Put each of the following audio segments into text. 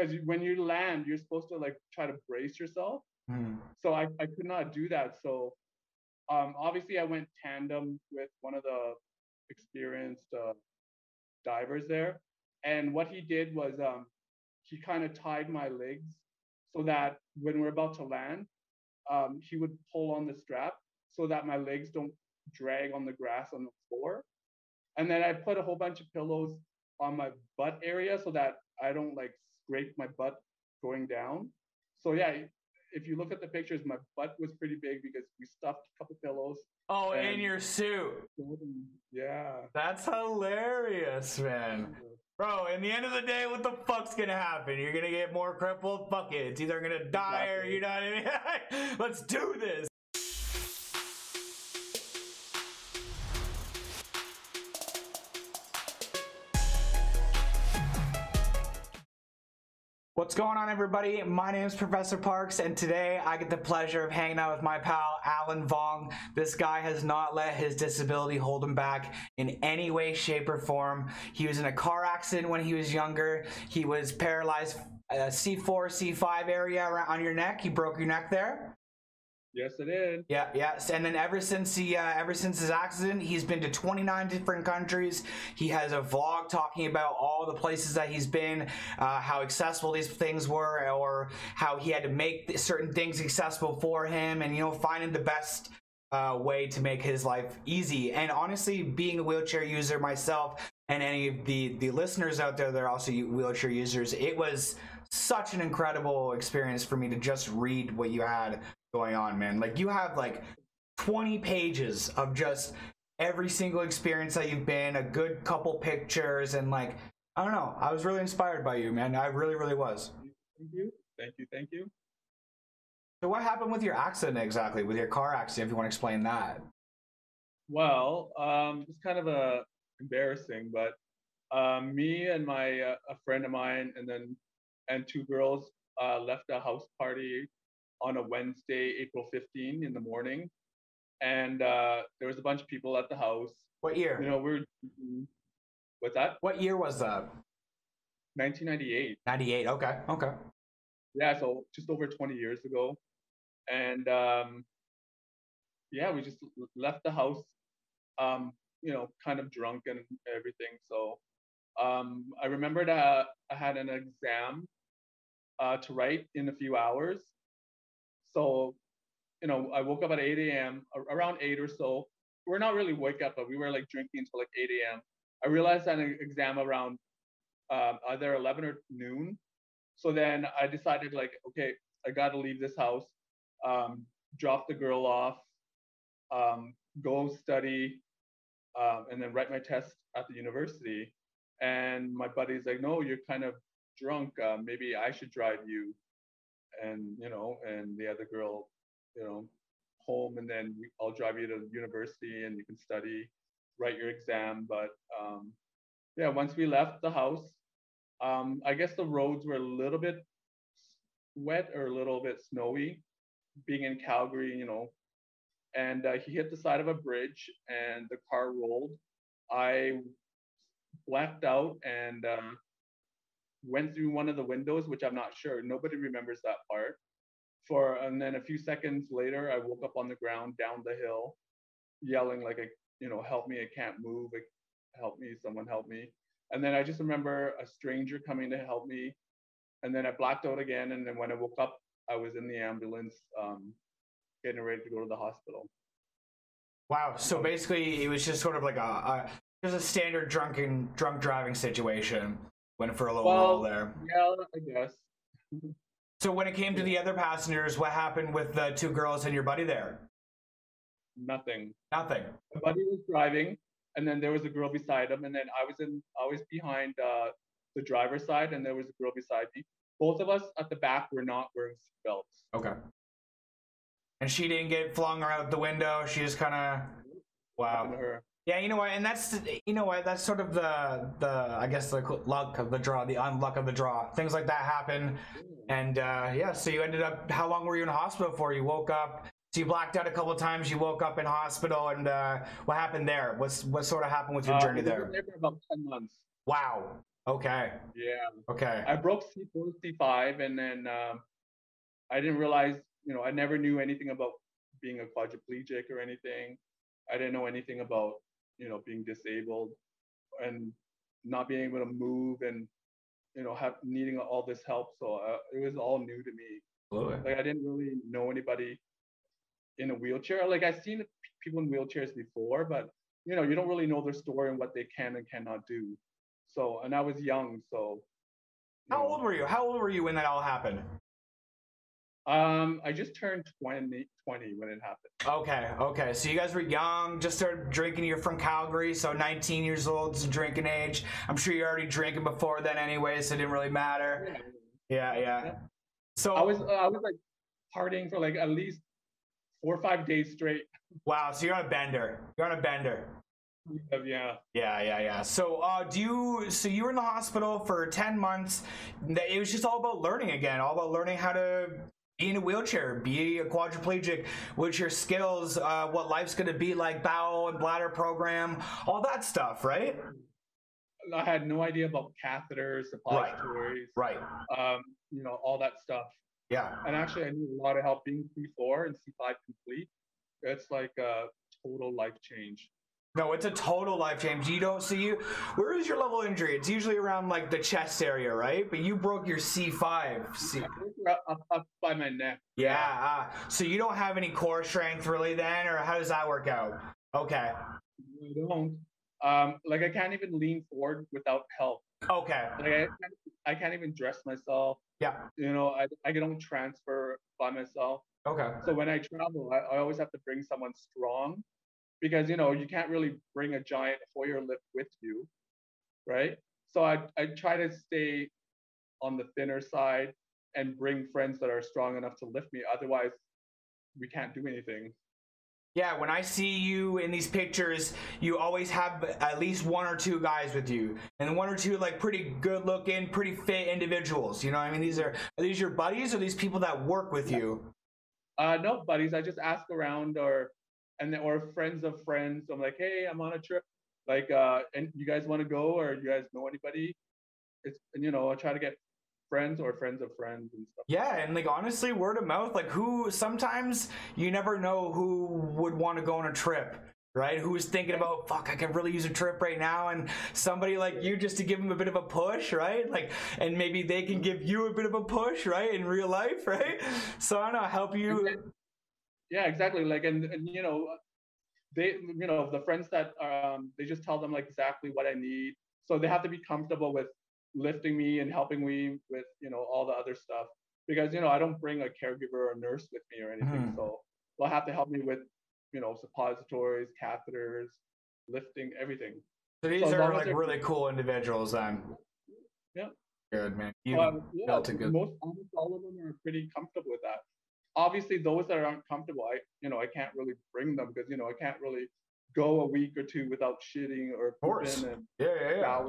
because when you land, you're supposed to like try to brace yourself. Mm. So I, I could not do that. So um, obviously I went tandem with one of the experienced uh, divers there. And what he did was um, he kind of tied my legs so that when we're about to land, um, he would pull on the strap so that my legs don't drag on the grass on the floor. And then I put a whole bunch of pillows on my butt area so that I don't like scrape my butt going down. So yeah, if you look at the pictures, my butt was pretty big because we stuffed a couple pillows. Oh, in And- your suit. Yeah. That's hilarious, man. Bro, in the end of the day, what the fuck's gonna happen? You're gonna get more crippled? Fuck it. It's either gonna die or you know what I mean? Let's do this. What's going on, everybody? My name is Professor Parkes, and today I get the pleasure of hanging out with my pal Alan Vuong. This guy has not let his disability hold him back in any way, shape, or form. He was in a car accident when he was younger. He was paralyzed uh, C4, C5 area around on your neck. He broke your neck there. Yes, it is. Yeah, yes, and then ever since he, uh, ever since his accident, he's been to 29 different countries. He has a vlog talking about all the places that he's been, uh, how accessible these things were, or how he had to make certain things accessible for him, and you know, finding the best uh, way to make his life easy. And honestly, being a wheelchair user myself, and any of the the listeners out there that are also wheelchair users, it was such an incredible experience for me to just read what you had going on, man. Like you have like 20 pages of just every single experience that you've been, a good couple pictures, and like I don't know. I was really inspired by you, man. I really, really was. Thank you. Thank you. Thank you. So what happened with your accident exactly? With your car accident, if you want to explain that. Well, um, it's kind of a embarrassing, but um, me and my uh, a friend of mine, and then and two girls uh, left a house party on a Wednesday, April 15 in the morning, and uh, there was a bunch of people at the house. What year? You know, we we're what's that? What year was that? 1998. 98. Okay. Okay. Yeah, so just over 20 years ago, and um, yeah, we just left the house, um, you know, kind of drunk and everything. So um, I remembered uh, I had an exam uh, to write in a few hours. So, you know, I woke up at 8 a.m. around 8 or so. We're not really wake up, but we were like drinking until like 8 a.m. I realized I had an exam around um, either 11 or noon. So then I decided like, okay, I got to leave this house, um, drop the girl off, um, go study, um, and then write my test at the university. And my buddy's like, no, you're kind of drunk. Uh, maybe I should drive you. And, you know, and the other girl, you know, home and then I'll drive you to university and you can study, write your exam. But um, yeah, once we left the house, um, I guess the roads were a little bit wet or a little bit snowy, being in Calgary, you know. And uh, he hit the side of a bridge and the car rolled. I blacked out and uh, went through one of the windows, which I'm not sure. Nobody remembers that part. For and then a few seconds later, I woke up on the ground down the hill, yelling like, I, you know, help me! I can't move! Help me! Someone help me! And then I just remember a stranger coming to help me. And then I blacked out again. And then when I woke up, I was in the ambulance, um, getting ready to go to the hospital. Wow. So basically, it was just sort of like a, a just a standard drunken drunk driving situation. Went for a little Well, while there. Yeah, I guess. So when it came to the other passengers, what happened with the two girls and your buddy there? Nothing. Nothing. My buddy was driving, and then there was a girl beside him, and then I was in, I was behind uh, the driver's side, and there was a girl beside me. Both of us at the back were not wearing seatbelts. Okay. And she didn't get flung out the window. She just kind of. Wow. Yeah, you know what, and that's you know what, that's sort of the the I guess the luck of the draw, the unluck of the draw. Things like that happen, and uh, yeah. So you ended up. How long were you in hospital for? You woke up. So you blacked out a couple of times. You woke up in hospital, and uh, what happened there? What's what sort of happened with your Uh, journey there? there for about ten months. Wow. Okay. Yeah. Okay. I broke C4, C5, and then um, I didn't realize, you know, I never knew anything about being a quadriplegic or anything. I didn't know anything about, you know, being disabled and not being able to move and, you know, have needing all this help. So uh, it was all new to me. Absolutely. Like I didn't really know anybody in a wheelchair. Like I've seen people in wheelchairs before, but you know, you don't really know their story and what they can and cannot do. So, and I was young, so. How know. old were you? How old were you when that all happened? Um, I just turned 20, 20 when it happened. Okay, okay. So you guys were young, just started drinking. You're from Calgary, so 19 years old is drinking age. I'm sure you're already drinking before then anyway, so it didn't really matter. Yeah, yeah. yeah. So I was, uh, I was like partying for like at least four or five days straight. Wow, so you're on a bender. You're on a bender. Yeah. Yeah, yeah, yeah. So, uh, do you? So you were in the hospital for ten months. It was just all about learning again, all about learning how to in a wheelchair, be a quadriplegic, what's your skills, uh, what life's going to be like, bowel and bladder program, all that stuff, right? I had no idea about catheters, suppositories, right? right. Um, you know, all that stuff. Yeah. And actually, I need a lot of help being C4 and C5 complete. It's like a total life change. No, it's a total life change. You don't see you. Where is your level injury? It's usually around like the chest area, right? But you broke your C5. C- up, up by my neck. Yeah. Uh, so you don't have any core strength really then, or how does that work out? Okay. I don't. Um, like I can't even lean forward without help. Okay. Like I can't, I can't even dress myself. Yeah. You know, I I don't transfer by myself. Okay. So when I travel, I, I always have to bring someone strong because you know you can't really bring a giant Hoyer lift with you, right? So I I try to stay on the thinner side and bring friends that are strong enough to lift me. Otherwise, we can't do anything. Yeah, when I see you in these pictures, you always have at least one or two guys with you, and one or two like pretty good looking, pretty fit individuals. You know, I mean, these are are these your buddies or these people that work with you? Uh, no buddies. I just ask around or and then, or friends of friends. I'm like, hey, I'm on a trip. Like, uh, and you guys want to go, or you guys know anybody? It's and you know, I try to get friends or friends of friends and stuff. Yeah, and like honestly, word of mouth. Like, who? Sometimes you never know who would want to go on a trip right? Who's thinking about, fuck, I could really use a trip right now, and somebody like you just to give them a bit of a push, right? Like, and maybe they can give you a bit of a push, right, in real life, right? So I don't know, help you yeah exactly like and, and you know they you know the friends that um they just tell them like exactly what i need so they have to be comfortable with lifting me and helping me with you know all the other stuff because you know i don't bring a caregiver or a nurse with me or anything mm. so they'll have to help me with you know suppositories catheters lifting everything. So these so are like really cool individuals then. Yeah. Good man. You um, yeah, good... most almost all of them are pretty comfortable with that obviously those that aren't comfortable i you know i can't really bring them because you know i can't really go a week or two without shitting or pooping and yeah, yeah, yeah.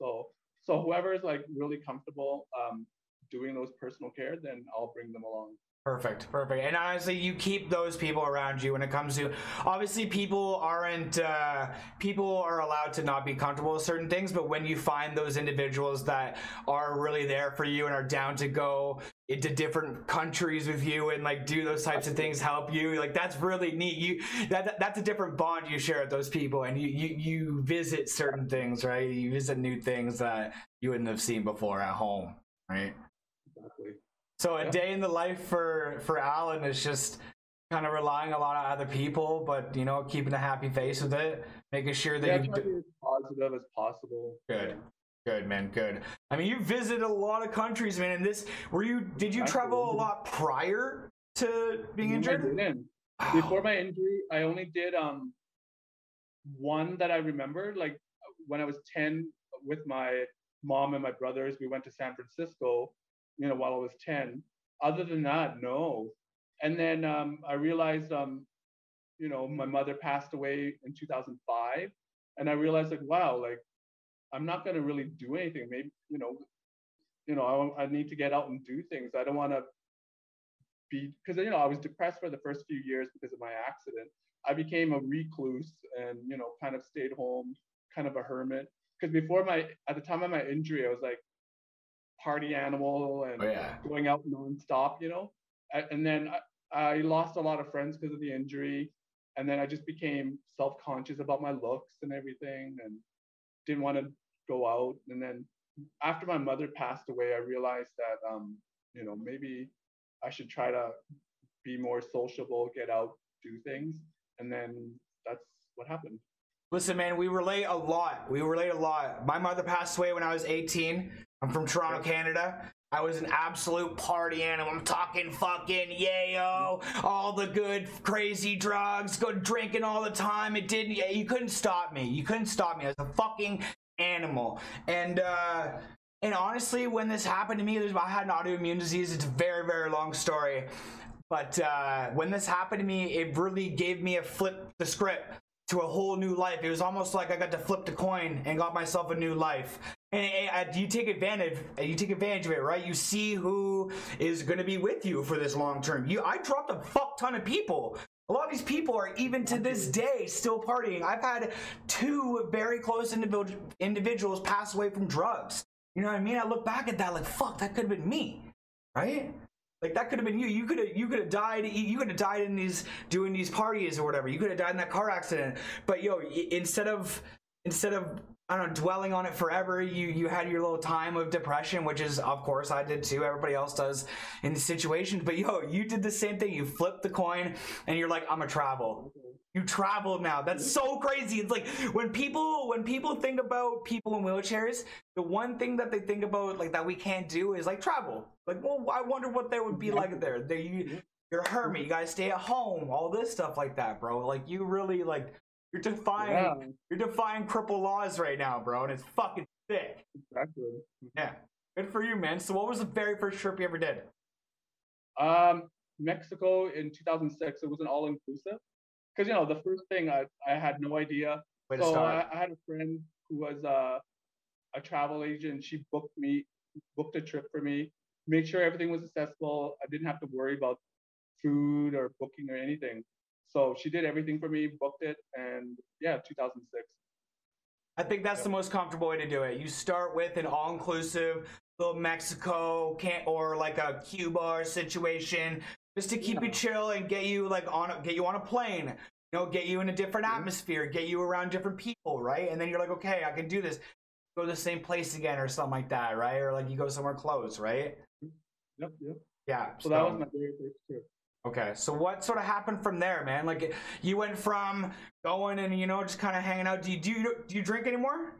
so so whoever is like really comfortable um, doing those personal care then i'll bring them along Perfect, perfect. And honestly, you keep those people around you when it comes to obviously people aren't uh, people are allowed to not be comfortable with certain things, but when you find those individuals that are really there for you and are down to go into different countries with you and like do those types of things help you like that's really neat you that, that that's a different bond you share with those people and you you you visit certain things right you visit new things that you wouldn't have seen before at home right exactly so a yeah. day in the life for for Alan is just kind of relying a lot on other people, but you know, keeping a happy face with it, making sure that yeah, you do- as positive as possible. Good. Good man, good. I mean, you visited a lot of countries, man. And this, were you? Did you travel a lot prior to being injured? I didn't. Before my injury, I only did um one that I remember. Like when I was ten, with my mom and my brothers, we went to San Francisco you know, while I was 10. Other than that, no. And then um, I realized, um, you know, my mother passed away in 2005. And I realized like, wow, like I'm not going to really do anything. Maybe, you know, you know, I, I need to get out and do things. I don't want to be, because, you know, I was depressed for the first few years because of my accident. I became a recluse and, you know, kind of stayed home, kind of a hermit. because before my at the time of my injury, I was like party animal and Oh, yeah. going out nonstop, you know. A- And then I, I lost a lot of friends because of the injury, and then I just became self-conscious about my looks and everything, and didn't want to go out. And then after my mother passed away, I realized that um, you know maybe I should try to be more sociable, get out, do things, and then that's what happened. Listen, man, we relate a lot. We relate a lot. My mother passed away when I was 18. I'm from Toronto, Canada. I was an absolute party animal. I'm talking fucking yayo, all the good crazy drugs, good drinking all the time. It didn't. Yeah, you couldn't stop me. You couldn't stop me. I was a fucking animal. And uh, and honestly, when this happened to me, there's, I had an autoimmune disease. It's a very very long story. But uh, when this happened to me, it really gave me a flip the script to a whole new life. It was almost like I got to flip the coin and got myself a new life. And it- you take advantage, you take advantage of it, right? You see who is going to be with you for this long term. You, I dropped a fuck ton of people. A lot of these people are even to this day still partying. I've had two very close individual, individuals pass away from drugs. You know what I mean? I look back at that like, fuck, that could have been me, right? Like that could have been you. You could have you could have died. You could have died in these doing these parties or whatever. You could have died in that car accident. But yo, instead of instead of I don't know dwelling on it forever, you you had your little time of depression, which is of course I did too. Everybody else does in these situations. But yo, you did the same thing. You flipped the coin and you're like, I'm a travel. You travel now. That's so crazy. It's like when people when people think about people in wheelchairs, the one thing that they think about like that we can't do is like travel. Like, well, I wonder what there would be like there. They, you, you're a hermit. You gotta stay at home. All this stuff like that, bro. Like you really like you're defying Yeah, you're defying cripple laws right now, bro, and it's fucking sick. exactly. Yeah, good for you, man. So, what was the very first trip you ever did? Um, Mexico in 2006. It was an all-inclusive. Because you know the first thing I I had no idea. Way so. I, I had a friend who was uh, a travel agent. She booked me, booked a trip for me, made sure everything was accessible. I didn't have to worry about food or booking or anything. So she did everything for me, booked it, and yeah, 2006. I think that's the most comfortable way to do it. You start with an all-inclusive little Mexico can't or like a Cuba situation, just to keep you chill and get you like on a, get you on a plane. You know, get you in a different Mhm. atmosphere, get you around different people, right? And then you're like, okay, I can do this. Go to the same place again or something like that, right? Or like you go somewhere close, right? Yep, yep. Yeah. So that was my very first trip. Okay, so what sort of happened from there, man? Like, you went from going and you know just kind of hanging out. Do you do you, do you drink anymore?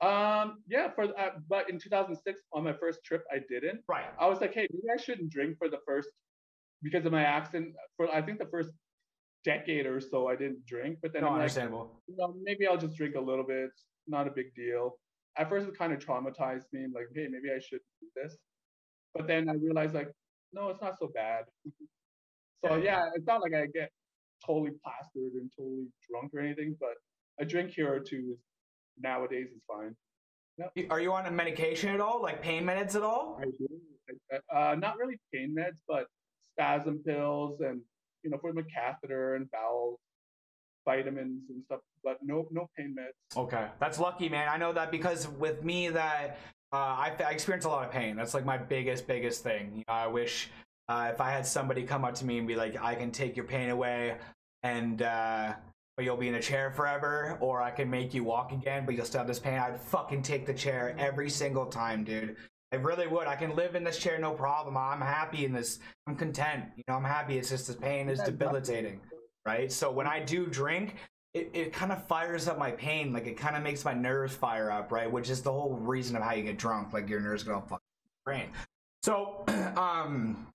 Um, yeah, for uh, but in 2006 on my first trip, I didn't. Right. I was like, hey, maybe I shouldn't drink for the first because of my accident. For I think the first decade or so, I didn't drink. But then No, I'm like, you know, maybe I'll just drink a little bit. It's not a big deal. At first, it kind of traumatized me. I'm like, hey, maybe I should do this. But then I realized, like, no, it's not so bad. so yeah, it's not like I get totally plastered and totally drunk or anything. But a drink here or two is nowadays is fine. You- Are you on a medication at all, like pain meds at all? I do. Uh, not really pain meds, but spasm pills and you know for my catheter and bowel vitamins and stuff. But no, no pain meds. Okay, that's lucky, man. I know that because with me, that I, I experience a lot of pain. That's like my biggest, biggest thing. You know, I wish uh, if I had somebody come up to me and be like, "I can take your pain away," and uh, but you'll be in a chair forever, or I can make you walk again, but you'll still have this pain. I'd fucking take the chair every single time, dude. I really would. I can live in this chair, no problem. I'm happy in this. I'm content. You know, I'm happy. It's just the pain is debilitating right? So when I do drink, it, it kind of fires up my pain. Like it kind of makes my nerves fire up, right? Which is the whole reason of how you get drunk. Like your nerves go fucking brain. So, um,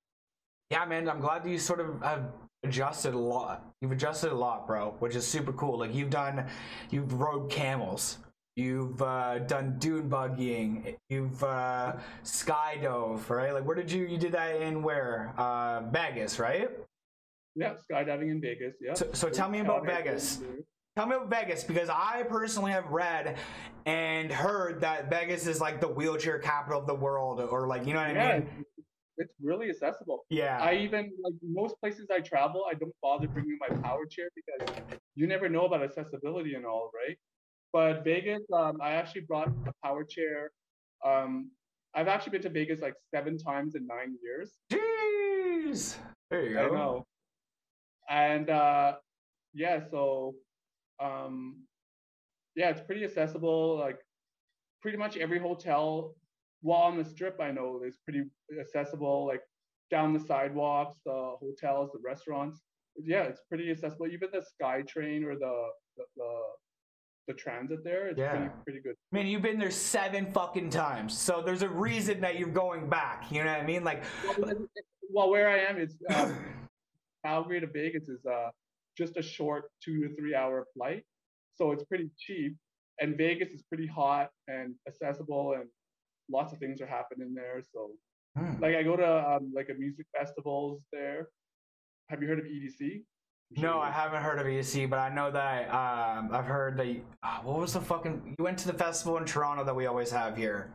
yeah, man, I'm glad that you sort of have adjusted a lot. You've adjusted a lot, bro, which is super cool. Like you've done, you've rode camels. You've uh, done dune buggying. You've uh, skydove, right? Like, where did you you did that in? Where? Uh, Vegas, right? Yeah, skydiving in Vegas. Yeah. So, so tell me about Vegas. Tell me about Vegas because I personally have read and heard that Vegas is like the wheelchair capital of the world, or like you know what I mean? it's- it's really accessible. Yeah. I even like most places I travel, I don't bother bringing my power chair because you never know about accessibility and all, right? But Vegas, um, I actually brought a power chair. Um, I've actually been to Vegas like seven times in nine years. Jeez. There you go. I know. And uh, yeah, so um, yeah, it's pretty accessible. Like pretty much every hotel, while on the strip, I know is pretty accessible. Like down the sidewalks, the hotels, the restaurants. Yeah, it's pretty accessible. Even the SkyTrain or the the, the, the transit there, it's Yeah. pretty pretty good. Man, you've been there seven fucking times, so there's a reason that you're going back. You know what I mean? Like, Well, where I am is um, Calgary to Vegas is uh, just a short two to three hour flight, so it's pretty cheap. And Vegas is pretty hot and accessible, and lots of things are happening there. So, Hmm. like, I go to um, like a music festivals there. Have you heard of EDC? No, I have. haven't heard of EC, but I know that um, I've heard that. You, ah, what was the fucking? You went to the festival in Toronto that we always have here.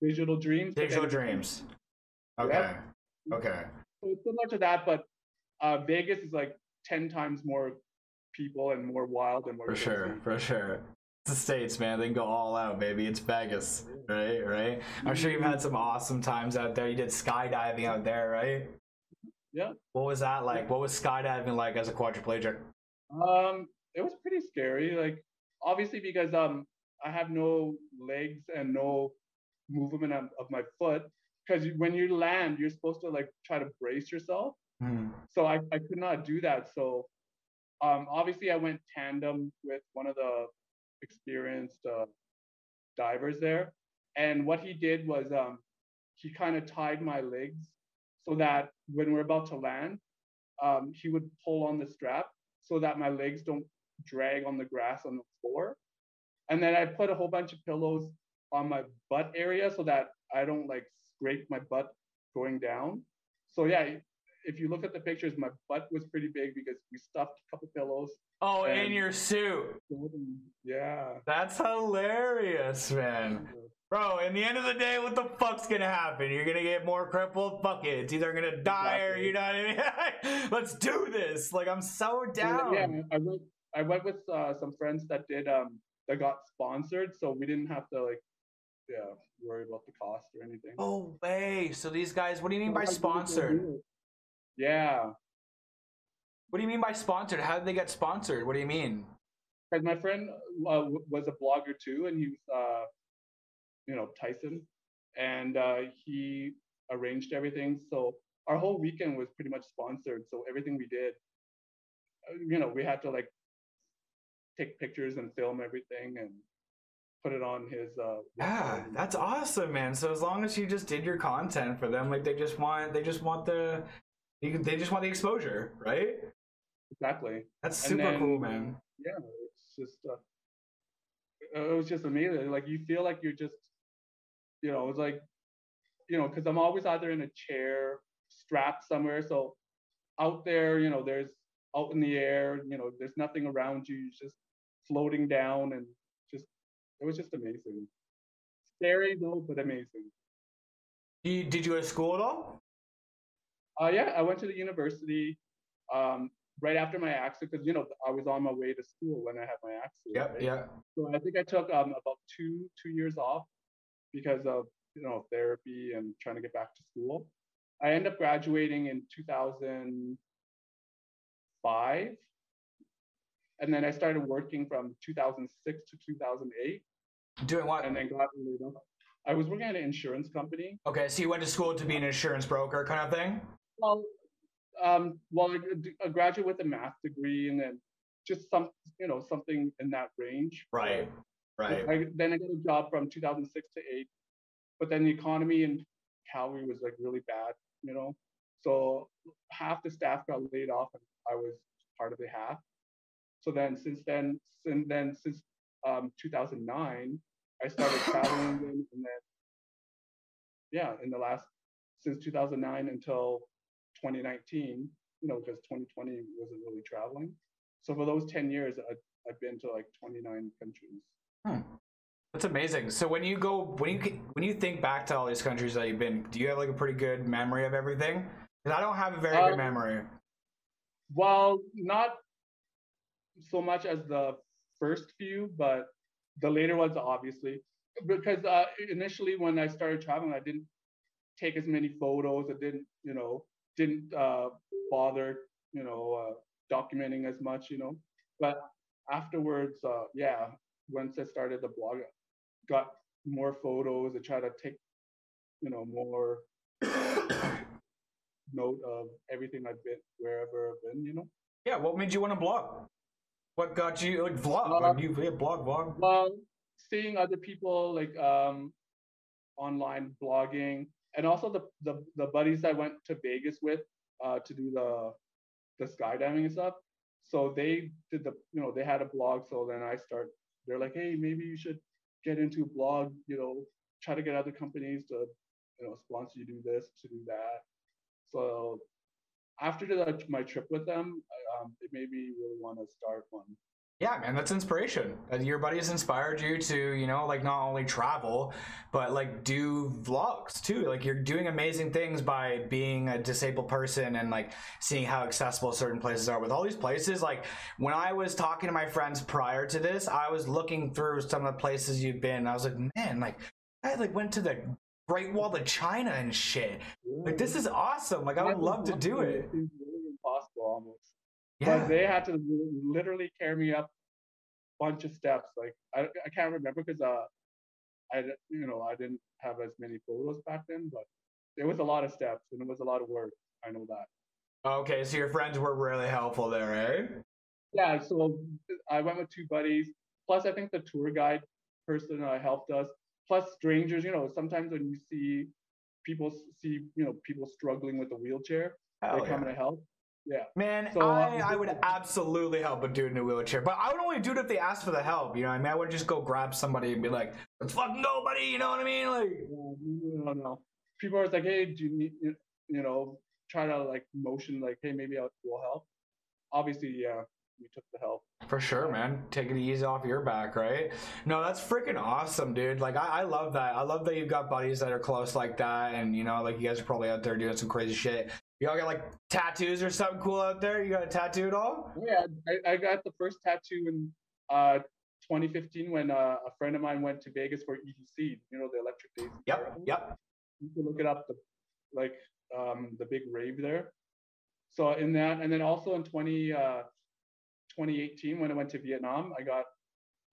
Digital Dreams. Digital Dreams. Okay. Yeah. Okay. So it's similar to that, but uh, Vegas is like ten times more people and more wild and more For sure. crazy. For sure. It's the states, man. They can go all out, baby. It's Vegas, right? Right. I'm sure you've had some awesome times out there. You did skydiving out there, right? Yeah. What was that like? What was skydiving like as a quadriplegic? Um, it was pretty scary. Like obviously because um I have no legs and no movement of, of my foot. Because when you land, you're supposed to like try to brace yourself. Hmm. So I, I could not do that. So um obviously I went tandem with one of the experienced uh, divers there. And what he did was um he kind of tied my legs so that when we're about to land, um, he would pull on the strap so that my legs don't drag on the grass on the floor. And then I put a whole bunch of pillows on my butt area so that I don't like scrape my butt going down. So yeah, if you look at the pictures, my butt was pretty big because we stuffed a couple pillows. Oh, in your suit. Yeah. That's hilarious, man. Bro, in the end of the day, what the fuck's gonna happen? You're gonna get more crippled? Fuck it. It's either gonna die or you know what I mean? Let's do this. Like I'm so down. Yeah, I went. I went with uh, some friends that did um that got sponsored, so we didn't have to like, yeah, worry about the cost or anything. Oh way. So these guys, what do you mean by I did it sponsored? Yeah, What do you mean by sponsored? How did they get sponsored? What do you mean? because my friend uh, was a blogger too, and he was, uh, you know, Tyson, and uh, he arranged everything. So our whole weekend was pretty much sponsored. So everything we did, uh, you know, we had to like take pictures and film everything and put it on his. Uh, Yeah, that's awesome, man. So as long as you just did your content for them, like they just want, they just want the, you can- they just want the exposure, right? exactly. That's super then- cool, man. yeah, it's just uh, it was just amazing. Like you feel like you're just, you know, it's like, you know, because I'm always either in a chair, strapped somewhere. So out there, you know, there's out in the air, you know, there's nothing around you. You're just floating down, and just it was just amazing. Scary though, but amazing. You, did you go to school at all? Uh, yeah, I went to the university um, right after my accident because you know I was on my way to school when I had my accident. Yep, right? yeah. So I think I took um, about two two years off because of you know therapy and trying to get back to school. I ended up graduating in 2005, and then I started working from 2006 to 2008, Doing what? and then got laid off. I was working at an insurance company. Okay, so you went to school to be an insurance broker, kind of thing. Well, um, well, a, a graduate with a math degree, and then just some you know something in that range. Right, right. I, then I got a job from 2006 to 8, but then the economy in Calgary was like really bad, you know. So half the staff got laid off, and I was part of the half. So then, since then, since then, since um, 2009, I started traveling, and then yeah, in the last since 2009 until 2019, you know, because 2020 wasn't really traveling. So for those 10 years, I, I've been to like 29 countries. Hmm. That's amazing. So when you go, when you when you think back to all these countries that you've been, do you have like a pretty good memory of everything? Because I don't have a very good Um, memory. Well, not so much as the first few, but the later ones, obviously, because uh, initially when I started traveling, I didn't take as many photos. I didn't, you know, didn't uh, bother, you know, uh, documenting as much, you know. But afterwards, uh, yeah, once I started the blog, I got more photos. I try to take, you know, more note of everything I've been, wherever I've been, you know. Yeah, what made you want to blog? What got you like vlog? Uh, you yeah, blog, blog. Well, seeing other people like um online blogging, and also the the, the buddies I went to Vegas with uh, to do the the skydiving and stuff. So they did the you know they had a blog. So then I start. They're like, hey, maybe you should get into a blog. You know, try to get other companies to you know sponsor you do this to do that. So after the, my trip with them, um, it made me really want to start one. Yeah, man, that's inspiration. Uh, your buddies inspired you to, you know, like not only travel, but like do vlogs too. Like you're doing amazing things by being a disabled person and like seeing how accessible certain places are. With all these places, like when I was talking to my friends prior to this, I was looking through some of the places you've been. I was like, man, like I like went to the Great Wall of China and shit. Like this is awesome. Like I would love to do it. It's really impossible almost. Yeah. But they had to literally carry me up a bunch of steps. Like I, I can't remember because uh I you know I didn't have as many photos back then, but it was a lot of steps and it was a lot of work. I know that. Okay, so your friends were really helpful there, eh? Yeah, so I went with two buddies. Plus, I think the tour guide person uh, helped us plus strangers you know sometimes when you see people see you know people struggling with a wheelchair Hell they yeah. come to help yeah man so, I, um, I would absolutely help a dude in a wheelchair but i would only do it if they asked for the help you know what i mean i would just go grab somebody and be like let's fucking go buddy you know what i mean like no no people are like hey do you need you know try to like motion like hey maybe i will help obviously yeah we took the help. For sure, man. Taking the ease off your back, right? No, that's freaking awesome, dude. Like, I, I love that. I love that you've got buddies that are close like that, and you know, like you guys are probably out there doing some crazy shit. Y'all got like tattoos or something cool out there? You got a tattoo at all? Yeah, I, I got the first tattoo in uh, 2015 when uh, a friend of mine went to Vegas for EDC. You know, the Electric Daisy. Yep. Yep. You can look it up. The like um, the big rave there. So in that, and then also in 20. Uh, 2018 when I went to Vietnam, I got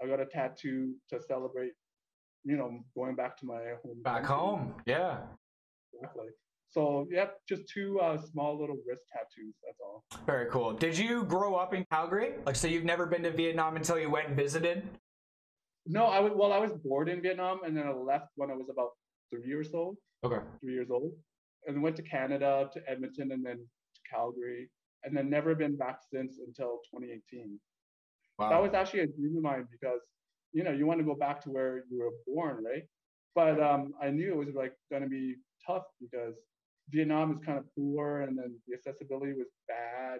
I got a tattoo to celebrate, you know, going back to my home. Back country. home, yeah. Exactly. So yep, just two uh, small little wrist tattoos. That's all. Very cool. Did you grow up in Calgary? Like, so you've never been to Vietnam until you went and visited? No, I was. Well, I was born in Vietnam, and then I left when I was about three years old. Okay. Three years old, and went to Canada, to Edmonton, and then to Calgary and then never been back since until 2018. Wow. That was actually a dream of mine because you know you want to go back to where you were born, right? But um, I knew it was like going to be tough because Vietnam is kind of poor, and then the accessibility was bad.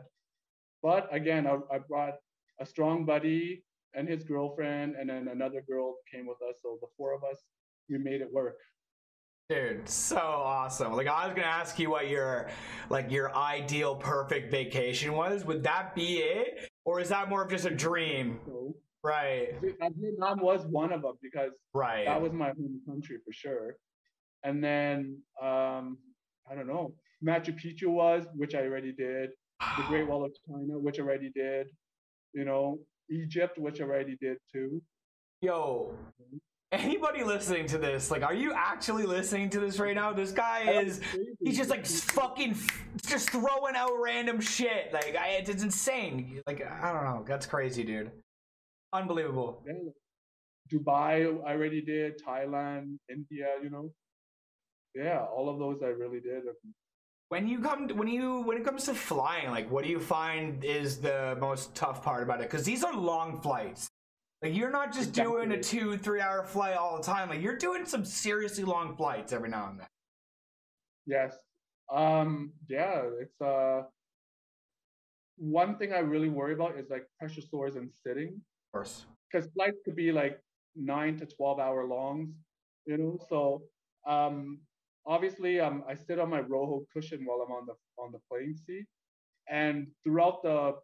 But again, I, I brought a strong buddy and his girlfriend, and then another girl came with us. So the four of us, we made it work. Dude, so awesome. Like I was gonna ask you what your like your ideal perfect vacation was. Would that be it? Or is that more of just a dream? No. Right. Vietnam was one of them because right. that was my home country for sure. And then um I don't know. Machu Picchu was, which I already did. The Great Wall of China, which I already did. You know, Egypt, which I already did too. Yo, anybody listening to this, like, are you actually listening to this right now? This guy is, he's just like fucking, just throwing out random shit. Like, I, it's insane. Like, I don't know. That's crazy, dude. Unbelievable. Yeah. Dubai, I already did. Thailand, India, you know. Yeah, all of those I really did. When you come, to, when you, when it comes to flying, like, what do you find is the most tough part about it? Because these are long flights. Like you're not just exactly. doing a two, three hour flight all the time. Like you're doing some seriously long flights every now and then. Yes. Um, yeah, it's uh one thing I really worry about is like pressure sores and sitting. Of course. Because flights could be like nine to twelve hour longs, you know. So um obviously um I sit on my Roho cushion while I'm on the on the plane seat. And throughout the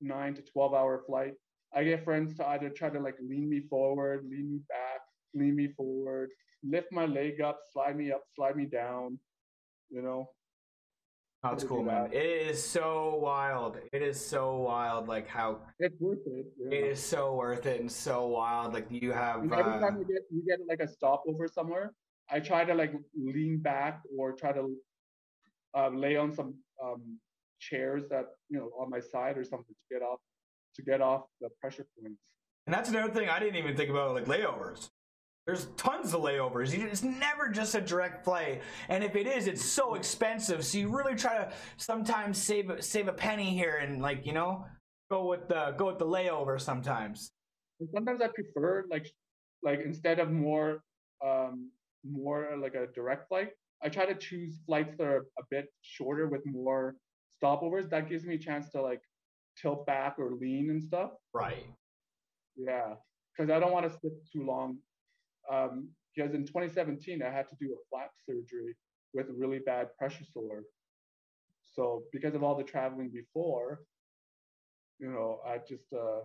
nine to twelve hour flight, I get friends to either try to like lean me forward, lean me back, lean me forward, lift my leg up, slide me up, slide me down. You know. That's cool, man. It is so wild. It is so wild. Like how it's worth it. Yeah. It is so worth it and so wild. Like you have. And every uh, time you get you get like a stopover somewhere, I try to like lean back or try to uh, lay on some um, chairs that you know on my side or something to get off to get off the pressure points. And that's another thing I didn't even think about, like layovers. There's tons of layovers. It's never just a direct play, and if it is, it's so expensive. So you really try to sometimes save save a penny here and like you know go with the go with the layover sometimes. And sometimes I prefer like like instead of more um more like a direct flight, I try to choose flights that are a bit shorter with more stopovers. That gives me a chance to like tilt back or lean and stuff. Right. Yeah, because I don't want to sit too long. Um, because in 2017 I had to do a flap surgery with a really bad pressure sore. So because of all the traveling before, you know, I just uh,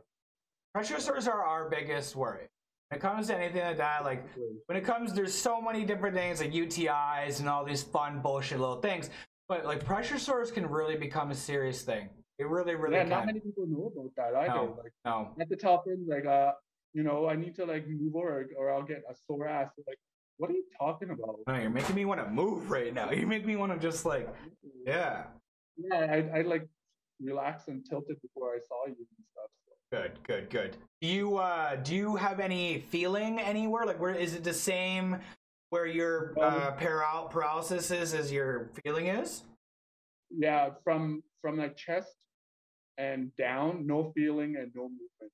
pressure sores are our biggest worry. When it comes to anything like that, like when it comes, there's so many different things like UTIs and all these fun bullshit little things. But like pressure sores can really become a serious thing. It really, really. Yeah, can. not many people know about that either. No, like, no. At the top end, like, uh, you know, I need to like move or or I'll get a sore ass. Like, what are you talking about? No, you're making me want to move right now. You make me want to just like, yeah. Yeah, I, I like relax and tilted before I saw you and stuff. Good, good, good. Do you uh do you have any feeling anywhere? Like, where is it the same where your um, uh, paral- paralysis is as your feeling is? Yeah, from from my chest and down, no feeling and no movement.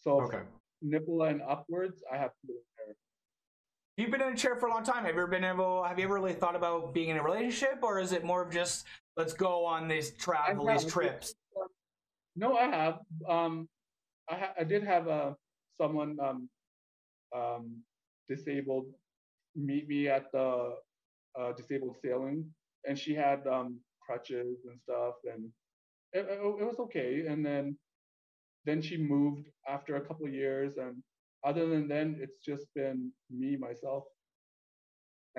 So okay. nipple and upwards, I have feeling there. You've been in a chair for a long time. Have you ever been able? Have you ever really thought about being in a relationship, or is it more of just let's go on these travel, these trips? No, I have. Um, I, ha- I did have a uh, someone um, um, disabled meet me at the uh, disabled sailing, and she had um, crutches and stuff, and it, it, it was okay. And then then she moved after a couple of years, and other than then, it's just been me myself.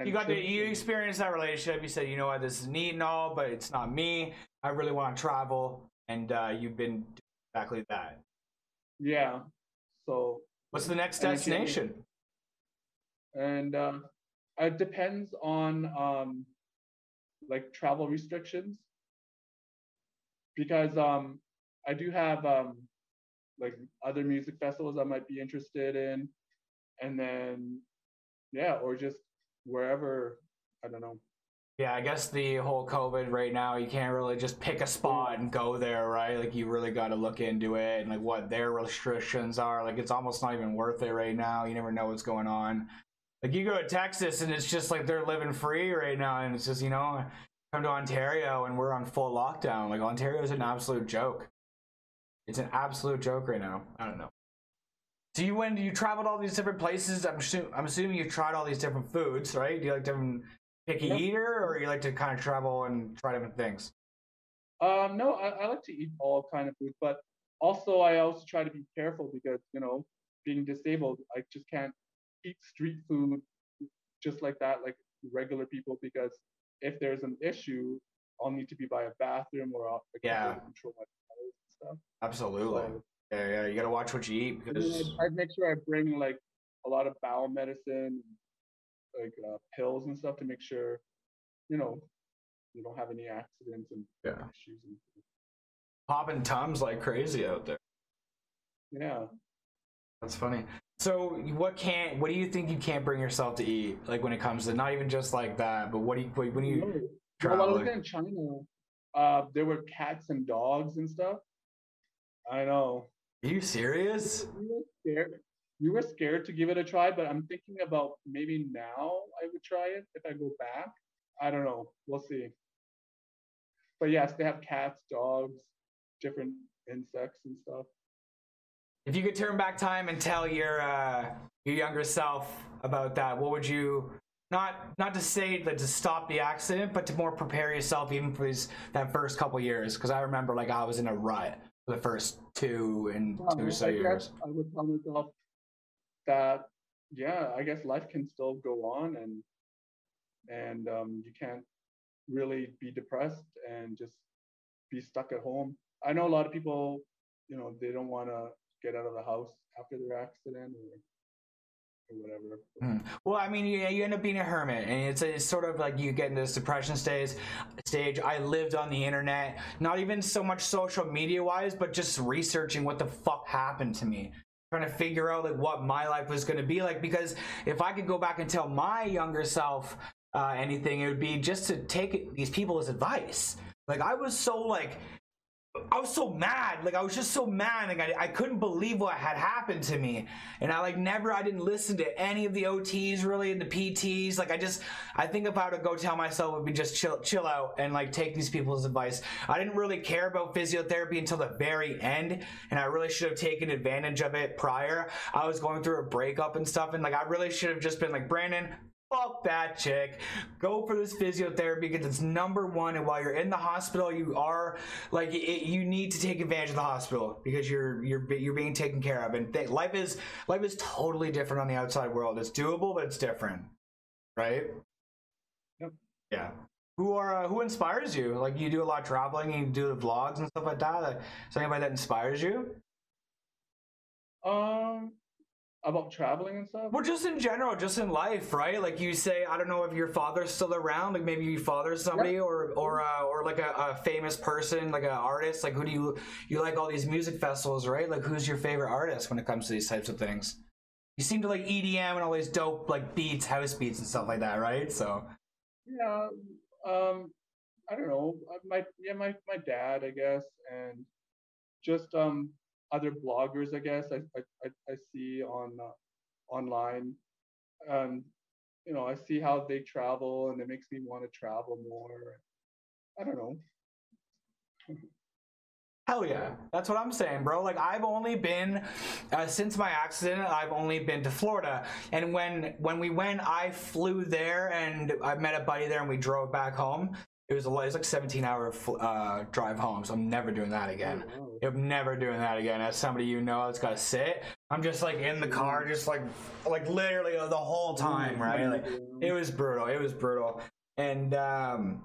you got to you experienced that relationship. You said, you know what, this is neat and all, but it's not me. I really want to travel, and uh, you've been exactly that. Yeah. So. What's the next destination? And uh, it depends on um, like travel restrictions because um, I do have um, like other music festivals I might be interested in, and then yeah, or just wherever I don't know. Yeah, I guess the whole COVID right now, you can't really just pick a spot and go there, right? Like you really got to look into it and like what their restrictions are. Like it's almost not even worth it right now. You never know what's going on. Like you go to Texas and it's just like they're living free right now, and it's just you know come to Ontario and we're on full lockdown. Like Ontario is an absolute joke. It's an absolute joke right now. I don't know. Do you when you traveled all these different places? I'm I'm assuming you tried all these different foods, right? Do you like different picky eater, or you like to kind of travel and try different things? Um, no, I, I like to eat all kind of food, but also I also try to be careful because you know being disabled, I just can't eat street food just like that, like regular people, because if there's an issue, I'll need to be by a bathroom or I'll yeah. control my and stuff. Absolutely. So, yeah, yeah. You gotta watch what you eat because I make sure I bring like a lot of bowel medicine, like uh, pills and stuff to make sure, you know, you don't have any accidents and yeah. issues. And Popping tums like crazy out there. Yeah. That's funny. So what can't what do you think you can't bring yourself to eat like when it comes to not even just like that but what do you when you no. travel? Well, I was in China, uh, there were cats and dogs and stuff. I know. Are you serious? We were scared. We were scared to give it a try, but I'm thinking about maybe now I would try it if I go back. I don't know. We'll see. But yes, they have cats, dogs, different insects and stuff. If you could turn back time and tell your uh, your younger self about that, what would you not not to say that to stop the accident, but to more prepare yourself even for these that first couple years? Because I remember like I was in a rut. for the first two and two or so years. I would tell myself that yeah, I guess life can still go on and and um, you can't really be depressed and just be stuck at home. I know a lot of people, you know, they don't want to get out of the house after their accident or, whatever. Mm. Well, I mean, you, you end up being a hermit, and it's, it's sort of like you get into this depression stage. Stage. I lived on the internet, not even so much social media wise, but just researching what the fuck happened to me, trying to figure out like what my life was going to be like. Because if I could go back and tell my younger self uh, anything, it would be just to take these people's advice. Like I was so like I was so mad. Like I was just so mad. Like I, I couldn't believe what had happened to me. And I like never I didn't listen to any of the OTs really and the PTs. Like I just I think if I were to go tell myself it would be just chill chill out and like take these people's advice. I didn't really care about physiotherapy until the very end. And I really should have taken advantage of it prior. I was going through a breakup and stuff and like I really should have just been like, Brandon, fuck that chick. Go for this physiotherapy because it's number one and while you're in the hospital you are like it, you need to take advantage of the hospital because you're you're you're being taken care of. And th- life is life is totally different on the outside world. It's doable but it's different. Right? Yep. yeah. Who are uh, who inspires you? Like you do a lot of traveling and you do the vlogs and stuff like that? Is anybody that inspires you? Um, about traveling and stuff. Well, just in general, just in life, right? Like you say, I don't know if your father's still around. Like maybe your father's somebody, or or uh, or like a, a famous person, like an artist. Like who do you you like all these music festivals, right? Like who's your favorite artist when it comes to these types of things? You seem to like EDM and all these dope like beats, house beats, and stuff like that, right? So Yeah. Um, I don't know. uh, My yeah, my my dad, I guess, and just um other bloggers, I guess. I I I, see on uh, online. Um, you know, I see how they travel, and it makes me want to travel more. I don't know. Hell yeah. That's what I'm saying, bro. Like I've only been uh, since my accident, I've only been to Florida. And when when we went, I flew there and I met a buddy there and we drove back home. It was a lot, it was like 17 hour uh, drive home, so I'm never doing that again. Oh, wow. I'm never doing that again. As somebody you know that's got to sit, I'm just like in the car, just like like literally the whole time, right? Like it was brutal. It was brutal. And um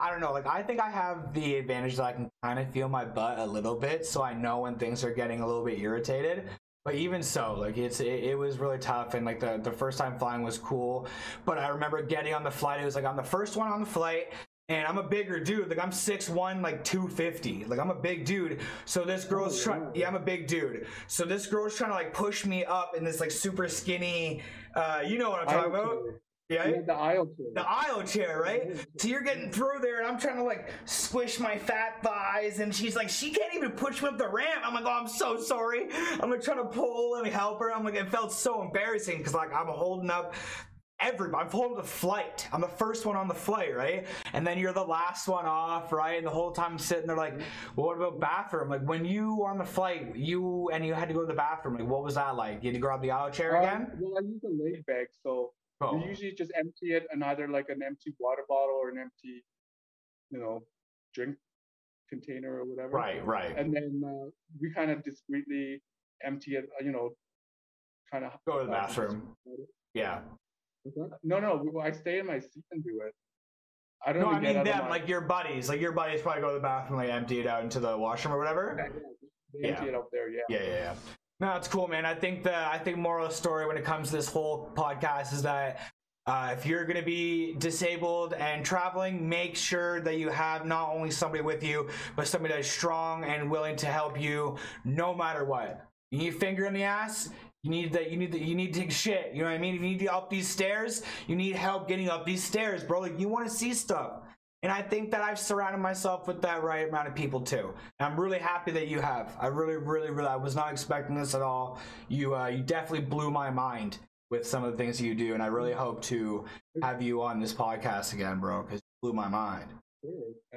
I don't know, like I think I have the advantage that I can kind of feel my butt a little bit, so I know when things are getting a little bit irritated. But even so, like it's it, it was really tough, and like the the first time flying was cool. But I remember getting on the flight. It was like I'm the first one on the flight, and I'm a bigger dude. Like I'm six one, like 250. Like I'm a big dude. So this girl's Oh, trying. Yeah, I'm a big dude. So this girl's trying to like push me up in this like super skinny. Uh, you know what I'm talking about? Yeah, the aisle chair. The aisle chair, right? So you're getting through there, and I'm trying to like squish my fat thighs, and she's like, she can't even push me up the ramp. I'm like, oh, I'm so sorry. I'm like trying to pull and help her. I'm like, it felt so embarrassing because like I'm holding up everybody. I'm holding the flight. I'm the first one on the flight, right? And then you're the last one off, right? And the whole time I'm sitting there like, well, what about bathroom? Like when you were on the flight, you and you had to go to the bathroom. Like what was that like? You had to grab the aisle chair Um, again? well, I use a leg bag, so Oh. we usually just empty it in either like an empty water bottle or an empty, you know, drink container or whatever. Right, right. And then uh, we kind of discreetly empty it, uh, you know, kind of Go to the bathroom. Yeah. No, no, I stay in my seat and do it. I don't No, I get mean out of them, my- like your buddies. Like your buddies probably go to the bathroom, like empty it out into the washroom or whatever. Yeah, yeah, they empty Yeah. it out there. Yeah. Yeah, yeah, yeah. No, it's cool, man. I think the I think moral of the story when it comes to this whole podcast is that uh, if you're going to be disabled and traveling, make sure that you have not only somebody with you, but somebody that's strong and willing to help you no matter what. You need a finger in the ass. You need that. You need that. You need to take shit. You know what I mean? If you need to up these stairs, you need help getting up these stairs, bro. Like you want to see stuff. And I think that I've surrounded myself with that right amount of people too. And I'm really happy that you have. I really, really, really, I was not expecting this at all. You, uh, you definitely blew my mind with some of the things you do, and I really hope to have you on this podcast again, bro, because you blew my mind.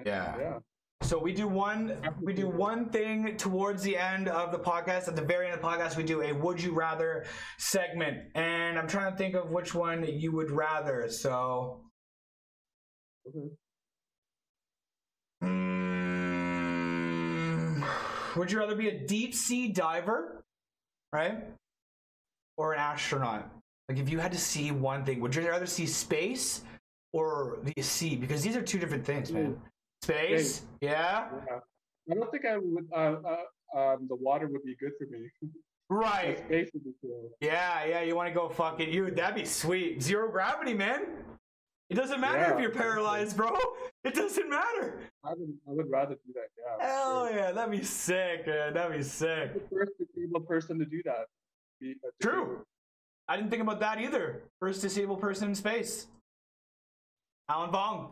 Yeah. Yeah. So we do one, we do one thing towards the end of the podcast. At the very end of the podcast, we do a "Would you rather" segment, and I'm trying to think of which one you would rather. So. Okay. Mm, would you rather be a deep sea diver, right, or an astronaut? Like, if you had to see one thing, would you rather see space or the sea? Because these are two different things, man. Space. yeah, Yeah. I don't think I would. Uh, uh, um, the water would be good for me. Right. space would be cool. Yeah, yeah, you want to go fuck it. You that'd be sweet. Zero gravity, man. It doesn't matter Yeah, if you're paralyzed, bro. It doesn't matter. I would. I would rather do that. Yeah. Hell sure. yeah, that'd be sick, man. That'd be sick. The first disabled person to do that. Be True. I didn't think about that either. First disabled person in space. Alan Vuong.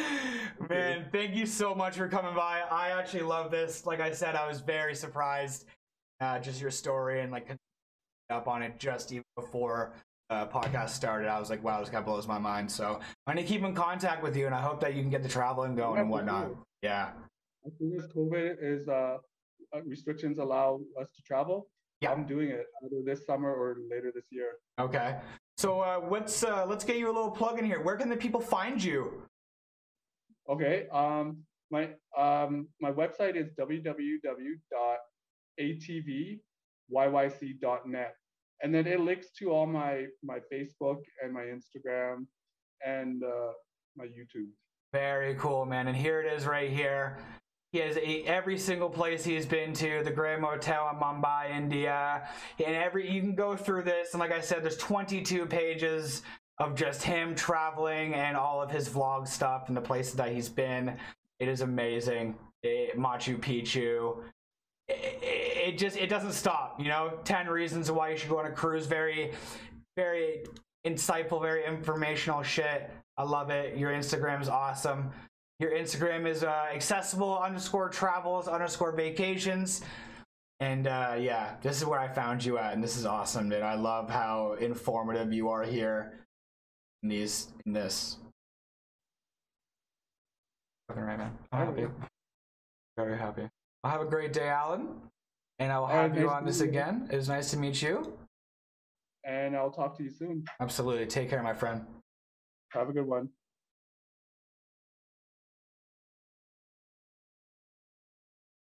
Man, thank you so much for coming by. I actually love this. Like I said, I was very surprised. Uh, just your story and like up on it just even before uh, podcast started. I was like, wow, this guy blows my mind. So I'm gonna keep in contact with you, and I hope that you can get the traveling going Yeah, and whatnot. Yeah. As soon as COVID is uh, uh, restrictions allow us to travel, Yeah. I'm doing it either this summer or later this year. Okay. So uh, let's uh, let's get you a little plug in here. Where can the people find you? Okay. Um, my um, my website is www.atvyyc.net, and then it links to all my my Facebook and my Instagram and uh, my YouTube. Very cool, man. And here it is right here. He has a, every single place he's been to, the Grand Motel in Mumbai, India. And every you can go through this, and like I said, there's 22 pages of just him traveling and all of his vlog stuff and the places that he's been. It is amazing. Eh, Machu Picchu. It, it, it just it doesn't stop. You know, 10 reasons why you should go on a cruise. Very, very insightful, very informational shit. I love it. Your Instagram is awesome. Your Instagram is uh, accessible underscore travels underscore vacations. And uh, yeah, this is where I found you at, and this is awesome, dude. I love how informative you are here in these in this. Fucking right, man. I'm happy. Very happy. I'll have a great day, Alan. And I will All right, have you nice on this you. again. It was nice to meet you. And I'll talk to you soon. Absolutely. Take care, my friend. Have a good one.